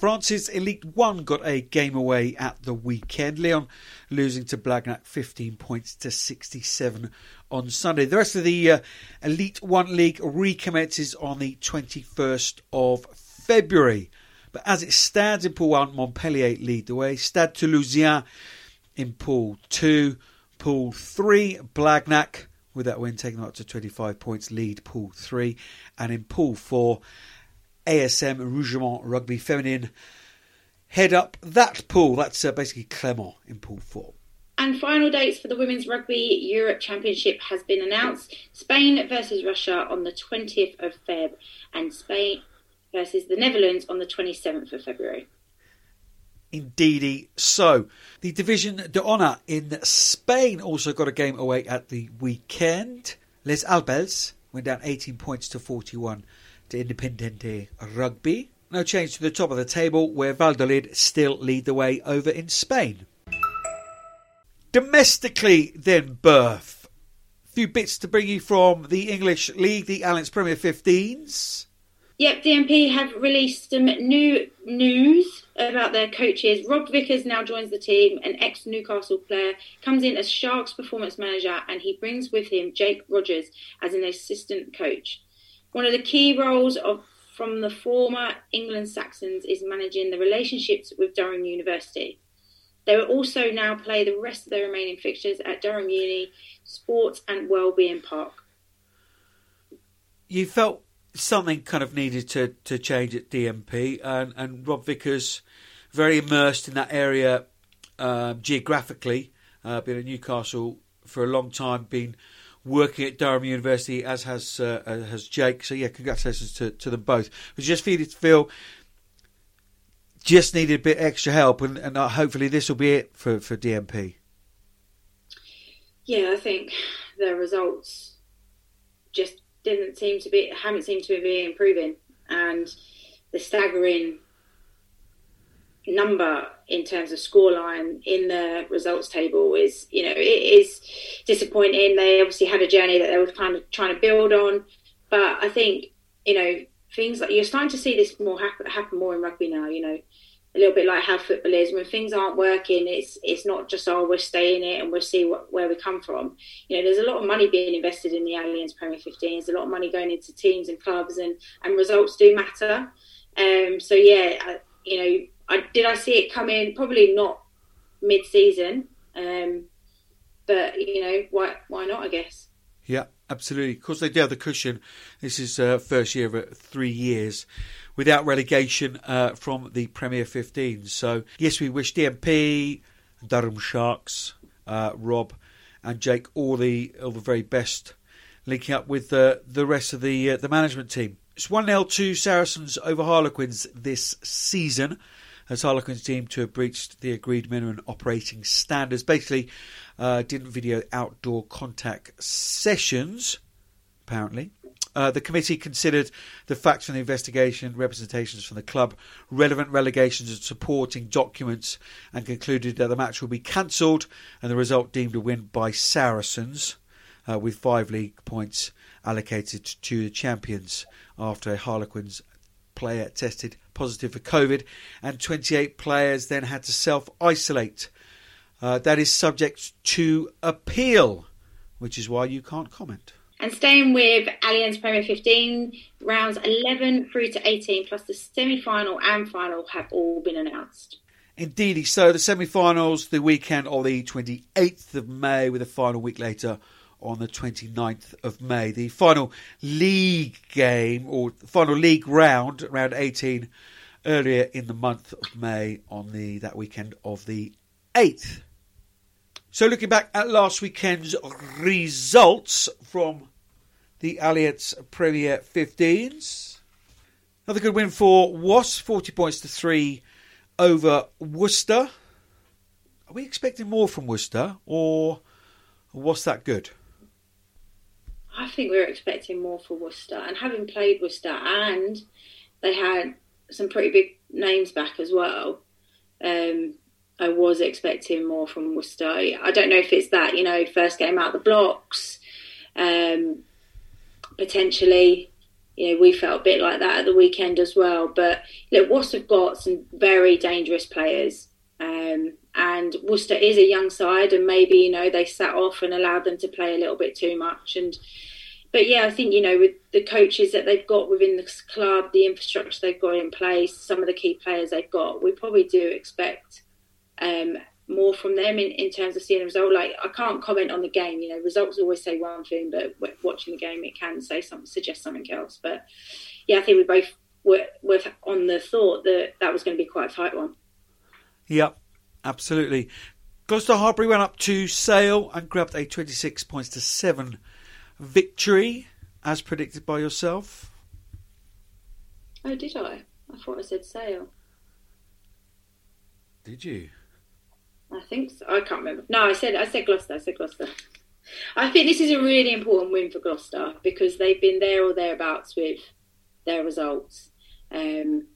France's Elite One got a game away at the weekend. Lyon losing to Blagnac 15 points to 67 on Sunday. The rest of the uh, Elite One League recommences on the 21st of February. But as it stands in Pool 1, Montpellier lead the way. Stade Toulousain in Pool 2. Pool 3, Blagnac, with that win taking them up to 25 points, lead Pool 3. And in Pool 4, ASM Romagnat Rugby Feminine head up that pool. That's uh, basically Clermont in Pool 4. And final dates for the Women's Rugby Europe Championship has been announced. Spain versus Russia on the 20th of Feb, and Spain versus the Netherlands on the 27th of February. Indeedy. So, the Division de Honor in Spain also got a game away at the weekend. Les Abelles went down 18 points to 41 to Rugby. No change to the top of the table, where Valladolid still lead the way over in Spain. Domestically, then, Berth. Few bits to bring you from the English League, the Allianz Premier 15s. Yep, DMP have released some new news about their coaches. Rob Vickers now joins the team, an ex Newcastle player, comes in as Sharks performance manager, and he brings with him Jake Rogers as an assistant coach. One of the key roles of from the former England Saxons is managing the relationships with Durham University. They will also now play the rest of their remaining fixtures at Durham Uni Sports and Wellbeing Park. You felt something kind of needed to, to change at DMP, and, and Rob Vickers, very immersed in that area um, geographically, uh, been at Newcastle for a long time, been working at Durham University, as has uh, has Jake. So yeah, congratulations to, to them both. But just feel feel just needed a bit extra help, and, and uh, hopefully this will be it for, for DMP. Yeah, I think the results just didn't seem to be haven't seemed to be improving, and the staggering number in terms of scoreline in the results table is you know it is disappointing. They obviously had a journey that they were kind of trying to build on, but I think you know things like you're starting to see this more happen, happen more in rugby now. You know, a little bit like how football is. When things aren't working, it's it's not just oh we're staying it and we'll see what, where we come from. You know, there's a lot of money being invested in the Allianz Premier 15. There's a lot of money going into teams and clubs, and and results do matter. Um, so yeah, I, you know, I did I see it come in? Probably not mid-season, um, but you know why why not? I guess. Yeah, absolutely. Of course, they do have the cushion. This is uh, first year of three years without relegation uh, from the Premier 15. So, yes, we wish DMP, Durham Sharks, uh, Rob, and Jake all the all the very best, linking up with the the rest of the uh, the management team. It's one 0 to Saracens over Harlequins this season. As Harlequins team to have breached the agreed minimum operating standards, basically uh, didn't video outdoor contact sessions. Apparently, uh, the committee considered the facts from the investigation, representations from the club, relevant relegations and supporting documents, and concluded that the match will be cancelled and the result deemed a win by Saracens, uh, with five league points allocated to the champions after Harlequins player tested positive for COVID, and 28 players then had to self isolate. Uh, that is subject to appeal, which is why you can't comment. And staying with Allianz Premier 15, rounds 11 through to 18, plus the semi final and final, have all been announced. Indeedy. So the semi finals, the weekend of the 28th of May, with a final week later on the 29th of May. The final league game, or final league round, round 18, earlier in the month of May on the that weekend of the 8th. So looking back at last weekend's results from the Allianz Premier 15s. Another good win for Wasps, 40 points to 3 over Worcester. Are we expecting more from Worcester, or was that good? I think we were expecting more for Worcester, and having played Worcester, and they had some pretty big names back as well. Um, I was expecting more from Worcester. I don't know if it's that you know first game out the blocks, um, potentially. You know, we felt a bit like that at the weekend as well. But look, Worcester have got some very dangerous players. Um, and Worcester is a young side, and maybe you know they sat off and allowed them to play a little bit too much. And but yeah, I think you know with the coaches that they've got within the club, the infrastructure they've got in place, some of the key players they've got, we probably do expect um, more from them in, in terms of seeing a result. Like I can't comment on the game. You know, results always say one thing, but watching the game it can say something, suggest something else. But yeah, I think we both were, were on the thought that that was going to be quite a tight one. Yep, absolutely. Gloucester Hartpury went up to Sale and grabbed a 26 points to 7 victory, as predicted by yourself. Oh, did I? I thought I said Sale. Did you? I think so. I can't remember. No, I said I said Gloucester. I said Gloucester. I think this is a really important win for Gloucester because they've been there or thereabouts with their results. Um,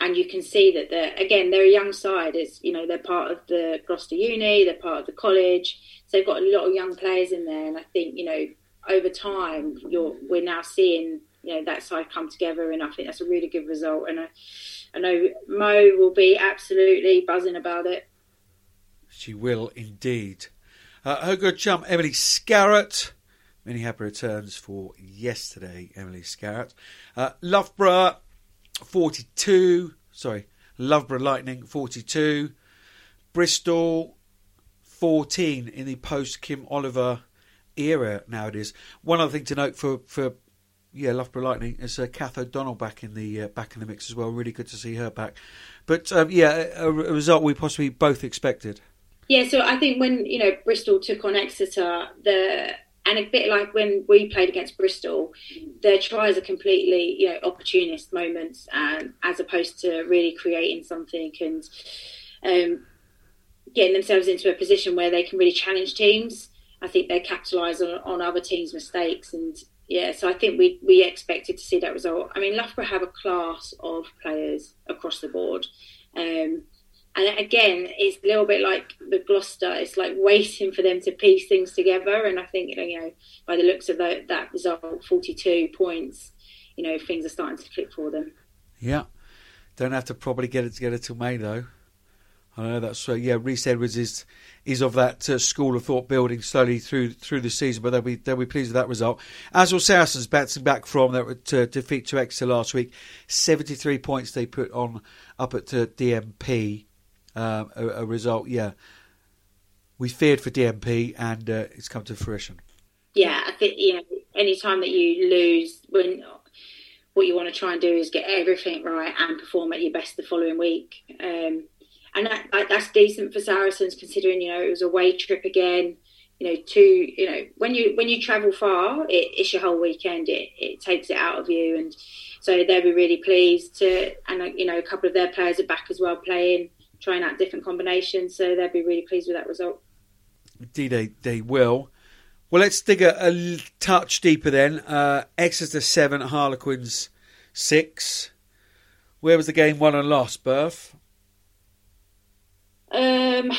and you can see that they're again they're a young side. It's you know they're part of the Gloucester Uni, they're part of the college, so they've got a lot of young players in there. And I think you know over time you're we're now seeing you know that side come together, and I think that's a really good result. And I, I know Mo will be absolutely buzzing about it. She will indeed. Uh, her good chum Emily Scarratt. Many happy returns for yesterday, Emily Scarratt. Uh, Loughborough 42. Sorry, Loughborough Lightning 42. Bristol 14 in the post Kim Oliver era now it is. One other thing to note for, for yeah, Loughborough Lightning is uh, Kath O'Donnell back in the uh, back in the mix as well. Really good to see her back. But um, yeah, a, a, result we possibly both expected. Yeah, so I think when you know Bristol took on Exeter, the and a bit like when we played against Bristol, their tries are completely you know opportunist moments, um, as opposed to really creating something and um, getting themselves into a position where they can really challenge teams. I think they capitalise on, on other teams' mistakes and yeah, so I think we we expected to see that result. I mean, Loughborough have a class of players across the board, um, and again, it's a little bit like the Gloucester. It's like waiting for them to piece things together. And I think you know, by the looks of that, that result, forty-two points, you know, things are starting to click for them. Yeah, don't have to probably get it together till May though. I know that's uh, yeah. Rhys Edwards is is of that uh, school of thought building slowly through through the season, but they'll be they'll be pleased with that result. As will Saracens bouncing back from that uh, defeat to Exeter last week, seventy three points they put on up at uh, DMP. Um, a, a, result, yeah. We feared for DMP, and uh, it's come to fruition. Yeah, I think know, any time that you lose, when what you want to try and do is get everything right and perform at your best the following week. Um, and that, that, that's decent for Saracens considering you know it was a away trip again. You know, to you know when you when you travel far, it, it's your whole weekend. It it takes it out of you, and so they'll be really pleased to. And you know, a couple of their players are back as well playing, trying out different combinations. So they'll be really pleased with that result. Indeed, they they will. Well, let's dig a, a touch deeper then. Uh, Exeter seven, Harlequins six. Where was the game won and lost, Berth? Um,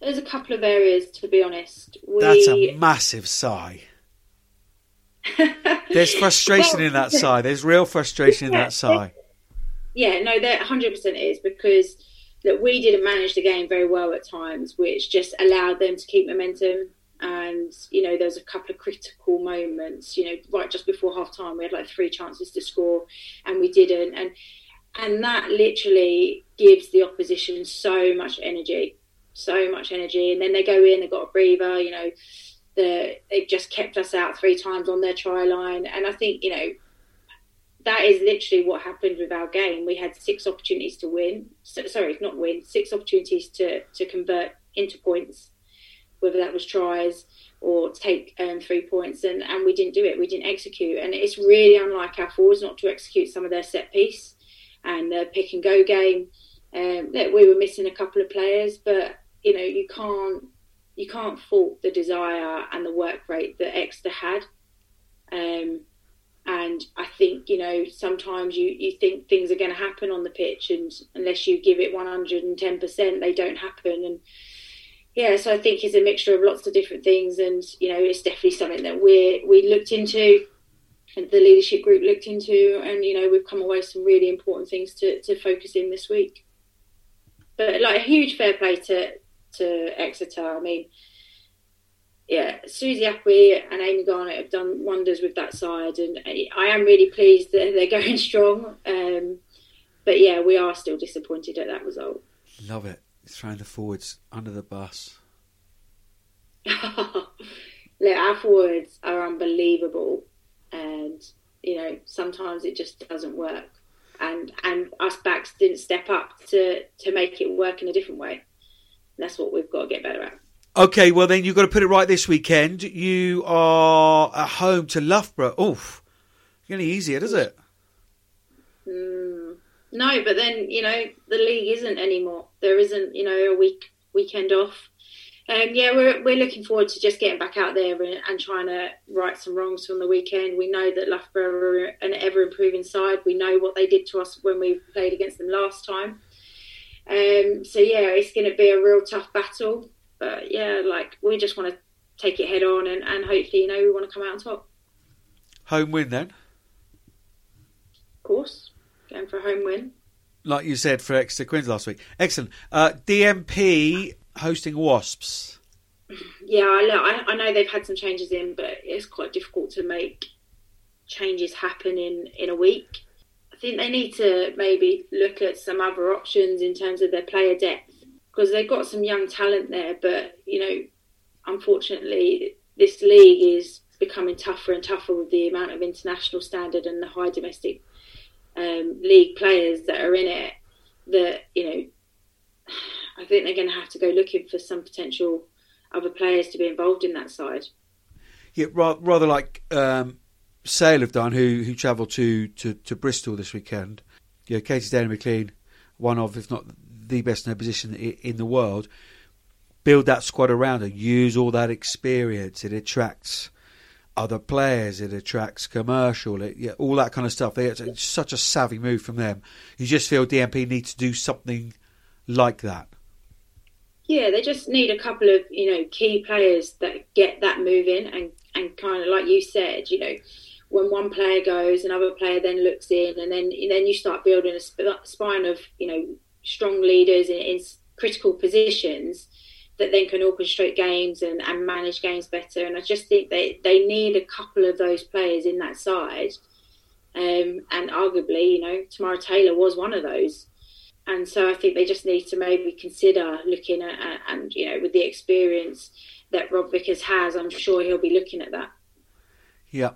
there's a couple of areas, to be honest. We... That's a massive sigh. There's frustration well, in that sigh. There's real frustration yeah, in that sigh. Yeah, no, there 100% is because that we didn't manage the game very well at times, which just allowed them to keep momentum. And you know, there was a couple of critical moments. You know, right just before half time, we had like three chances to score, and we didn't. And and that literally gives the opposition so much energy, so much energy. And then they go in, they've got a breather, you know, the, they've just kept us out three times on their try line. And I think, you know, that is literally what happened with our game. We had six opportunities to win. So, sorry, not win, six opportunities to, to convert into points, whether that was tries or take um, three points, and, and we didn't do it. We didn't execute. And it's really unlike our forwards not to execute some of their set piece and the pick and go game. Um, we were missing a couple of players, but you know you can't you can't fault the desire and the work rate that Exeter had. Um, and I think you know sometimes you, you think things are going to happen on the pitch, and unless you give it one hundred and ten percent, they don't happen. And yeah, so I think it's a mixture of lots of different things, and you know it's definitely something that we we looked into and the leadership group looked into, and you know we've come away with some really important things to, to focus in this week. But like a huge fair play to to Exeter. I mean, yeah, Susie Akwi and Amy Garnett have done wonders with that side, and I am really pleased that they're going strong. Um, but yeah, we are still disappointed at that result. Love it. Throwing the forwards under the bus. Look, our forwards are unbelievable and you know sometimes it just doesn't work and and us backs didn't step up to to make it work in a different way that's what we've got to get better at okay well then you've got to put it right this weekend you are at home to loughborough oof any easier does it mm, no but then you know the league isn't anymore there isn't you know a week weekend off Um, yeah, we're we're looking forward to just getting back out there and, and, trying to right some wrongs from the weekend. We know that Loughborough are an ever improving side. We know what they did to us when we played against them last time. Um, so yeah, it's going to be a real tough battle. But yeah, like we just want to take it head on and, and hopefully, you know, we want to come out on top. Home win then? Of course, going for a home win. Like you said for Exeter Quins last week. Excellent. Uh, DMP hosting Wasps. Yeah, I, I know they've had some changes in, but it's quite difficult to make changes happen in, in a week. I think they need to maybe look at some other options in terms of their player depth because they've got some young talent there, but you know, unfortunately, this league is becoming tougher and tougher with the amount of international standard and the high domestic um, league players that are in it. That you know, I think they're going to have to go looking for some potential other players to be involved in that side. Yeah, rather like um, Sale have done, who who travelled to, to, to Bristol this weekend. Yeah, Katy Daley-Mclean, one of, if not the best in her position in the world, build that squad around her, use all that experience. It attracts other players, it attracts commercial, it, yeah, all that kind of stuff. It's, such a savvy move from them. You just feel DMP needs to do something like that. Yeah, they just need a couple of you know key players that get that moving and and kind of like you said, you know, when one player goes, another player then looks in, and then and then you start building a spine of you know strong leaders in, in critical positions that then can orchestrate games and, and manage games better. And I just think they, they need a couple of those players in that side. Um, and arguably, you know, Tamara Taylor was one of those. And so I think they just need to maybe consider looking at, at and, you know, with the experience that Rob Vickers has, I'm sure he'll be looking at that. Yeah.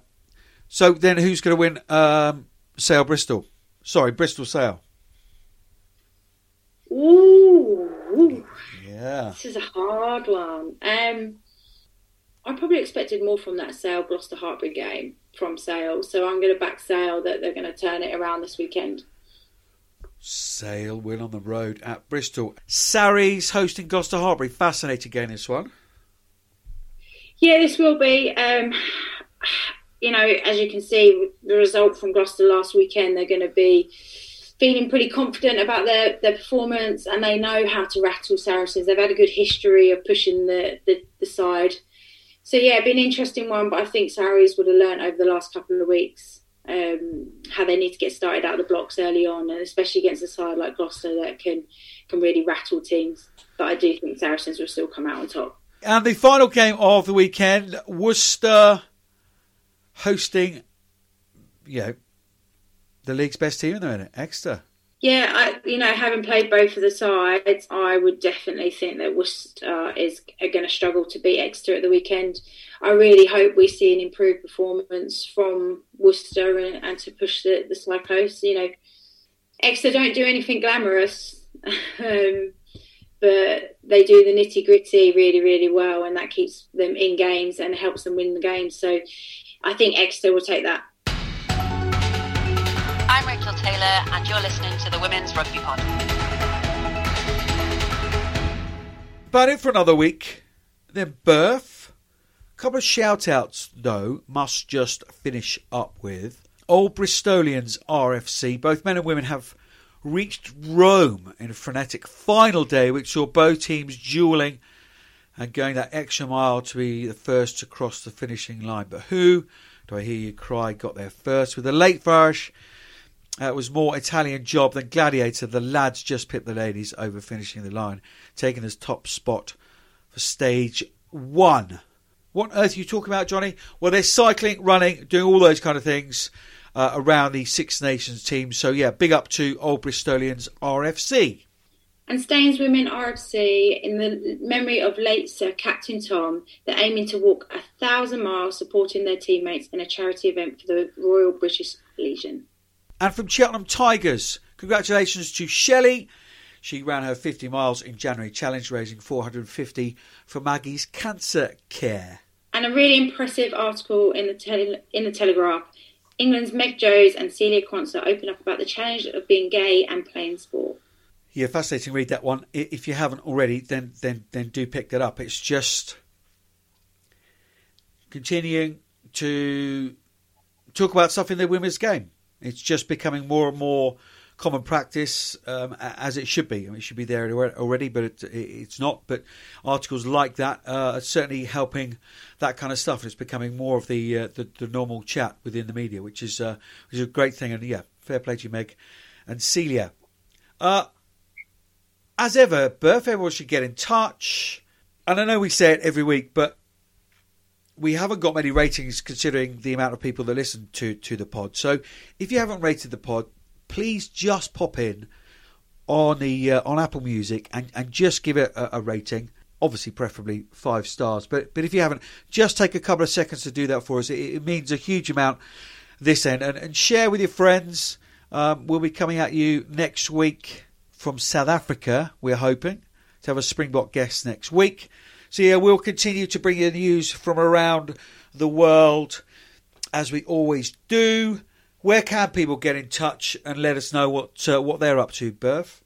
So then who's going to win um, Sale Bristol? Sorry, Bristol Sale. Ooh. Yeah. This is a hard one. Um, I probably expected more from that Sale Gloucester Hartpury game from Sale, so I'm going to back Sale that they're going to turn it around this weekend. Sale win on the road at Bristol. Sarries hosting Gloucester Hartpury. Fascinating game, this one. Yeah, this will be. Um, you know, as you can see, the result from Gloucester last weekend, they're going to be feeling pretty confident about their, their performance and they know how to rattle Saracens. They've had a good history of pushing the, the, the side. So, yeah, it'd be an interesting one, but I think Sarries would have learned over the last couple of weeks um, how they need to get started out of the blocks early on, and especially against a side like Gloucester that can, can really rattle teams. But I do think Saracens will still come out on top. And the final game of the weekend, Worcester hosting, you know, the league's best team in the minute, Exeter. Yeah, I, you know, having played both of the sides, I would definitely think that Worcester is going to struggle to beat Exeter at the weekend. I really hope we see an improved performance from Worcester and, and to push the, the side. You know, Exeter don't do anything glamorous, um, but they do the nitty gritty really, really well, and that keeps them in games and helps them win the games. So I think Exeter will take that. I'm Rachel Taylor, and you're listening to the Women's Rugby Pod. About it for another week. Then birth. A couple of shout outs, though, must just finish up with. Old Bristolians RFC. Both men and women have reached Rome in a frenetic final day, which saw both teams duelling and going that extra mile to be the first to cross the finishing line. But who, do I hear you cry, got there first? With a late flourish uh, it was more Italian job than Gladiator. The lads just pipped the ladies over finishing the line, taking this top spot for stage one. What on earth are you talking about, Johnny? Well, they're cycling, running, doing all those kind of things uh, around the Six Nations team. So, yeah, big up to Old Bristolians RFC. And Staines Women RFC, in the memory of late Sir Captain Tom, they're aiming to walk a thousand miles supporting their teammates in a charity event for the Royal British Legion. And from Cheltenham Tigers, congratulations to Shelley. She ran her 50 miles in January challenge, raising 450 for Maggie's cancer care. And a really impressive article in the tele- in the Telegraph. England's Meg Jones and Celia Quansah open up about the challenge of being gay and playing sport. yeah, fascinating. Read that one if you haven't already. Then then then do pick that up. It's just continuing to talk about stuff in the women's game. It's just becoming more and more common practice um, as it should be. I mean, it should be there already, but it, it's not. But articles like that uh, are certainly helping that kind of stuff. It's becoming more of the, uh, the, the normal chat within the media, which is uh, which is a great thing. And yeah, fair play to you, Meg and Celia. Uh, as ever, Berth, everyone should get in touch. And I know we say it every week, but we haven't got many ratings considering the amount of people that listen to to the pod. So if you haven't rated the pod, please just pop in on the uh, on Apple Music and, and just give it a, a, rating. Obviously, preferably five stars. But but if you haven't, just take a couple of seconds to do that for us. It, it means a huge amount this end and, and share with your friends. Um, we'll be coming at you next week from South Africa. We're hoping to have a Springbok guest next week. So yeah, we'll continue to bring you news from around the world as we always do. Where can people get in touch and let us know what uh, what they're up to, Berth?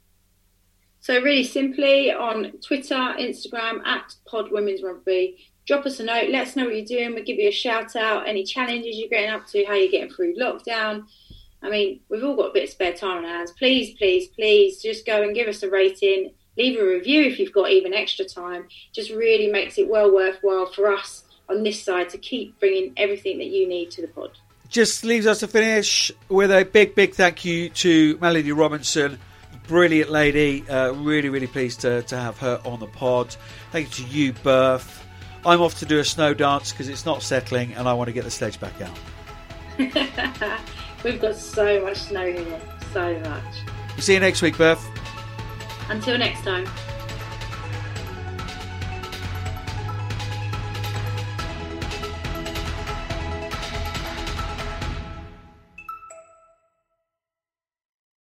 So really simply on Twitter, Instagram at Pod Women's Rugby. Drop us a note. Let us know what you're doing. We'll give you a shout out. Any challenges you're getting up to, how you're getting through lockdown. I mean, we've all got a bit of spare time on our hands. Please, please, please, just go and give us a rating. Leave a review if you've got even extra time. Just really makes it well worthwhile for us on this side to keep bringing everything that you need to the pod just leaves us to finish with a big, big thank you to Melody Robinson. Brilliant lady. Uh, really, really pleased to, to have her on the pod. Thank you to you, Berth. I'm off to do a snow dance because it's not settling and I want to get the sledge back out. We've got so much snow here. So much. See you next week, Berth. Until next time.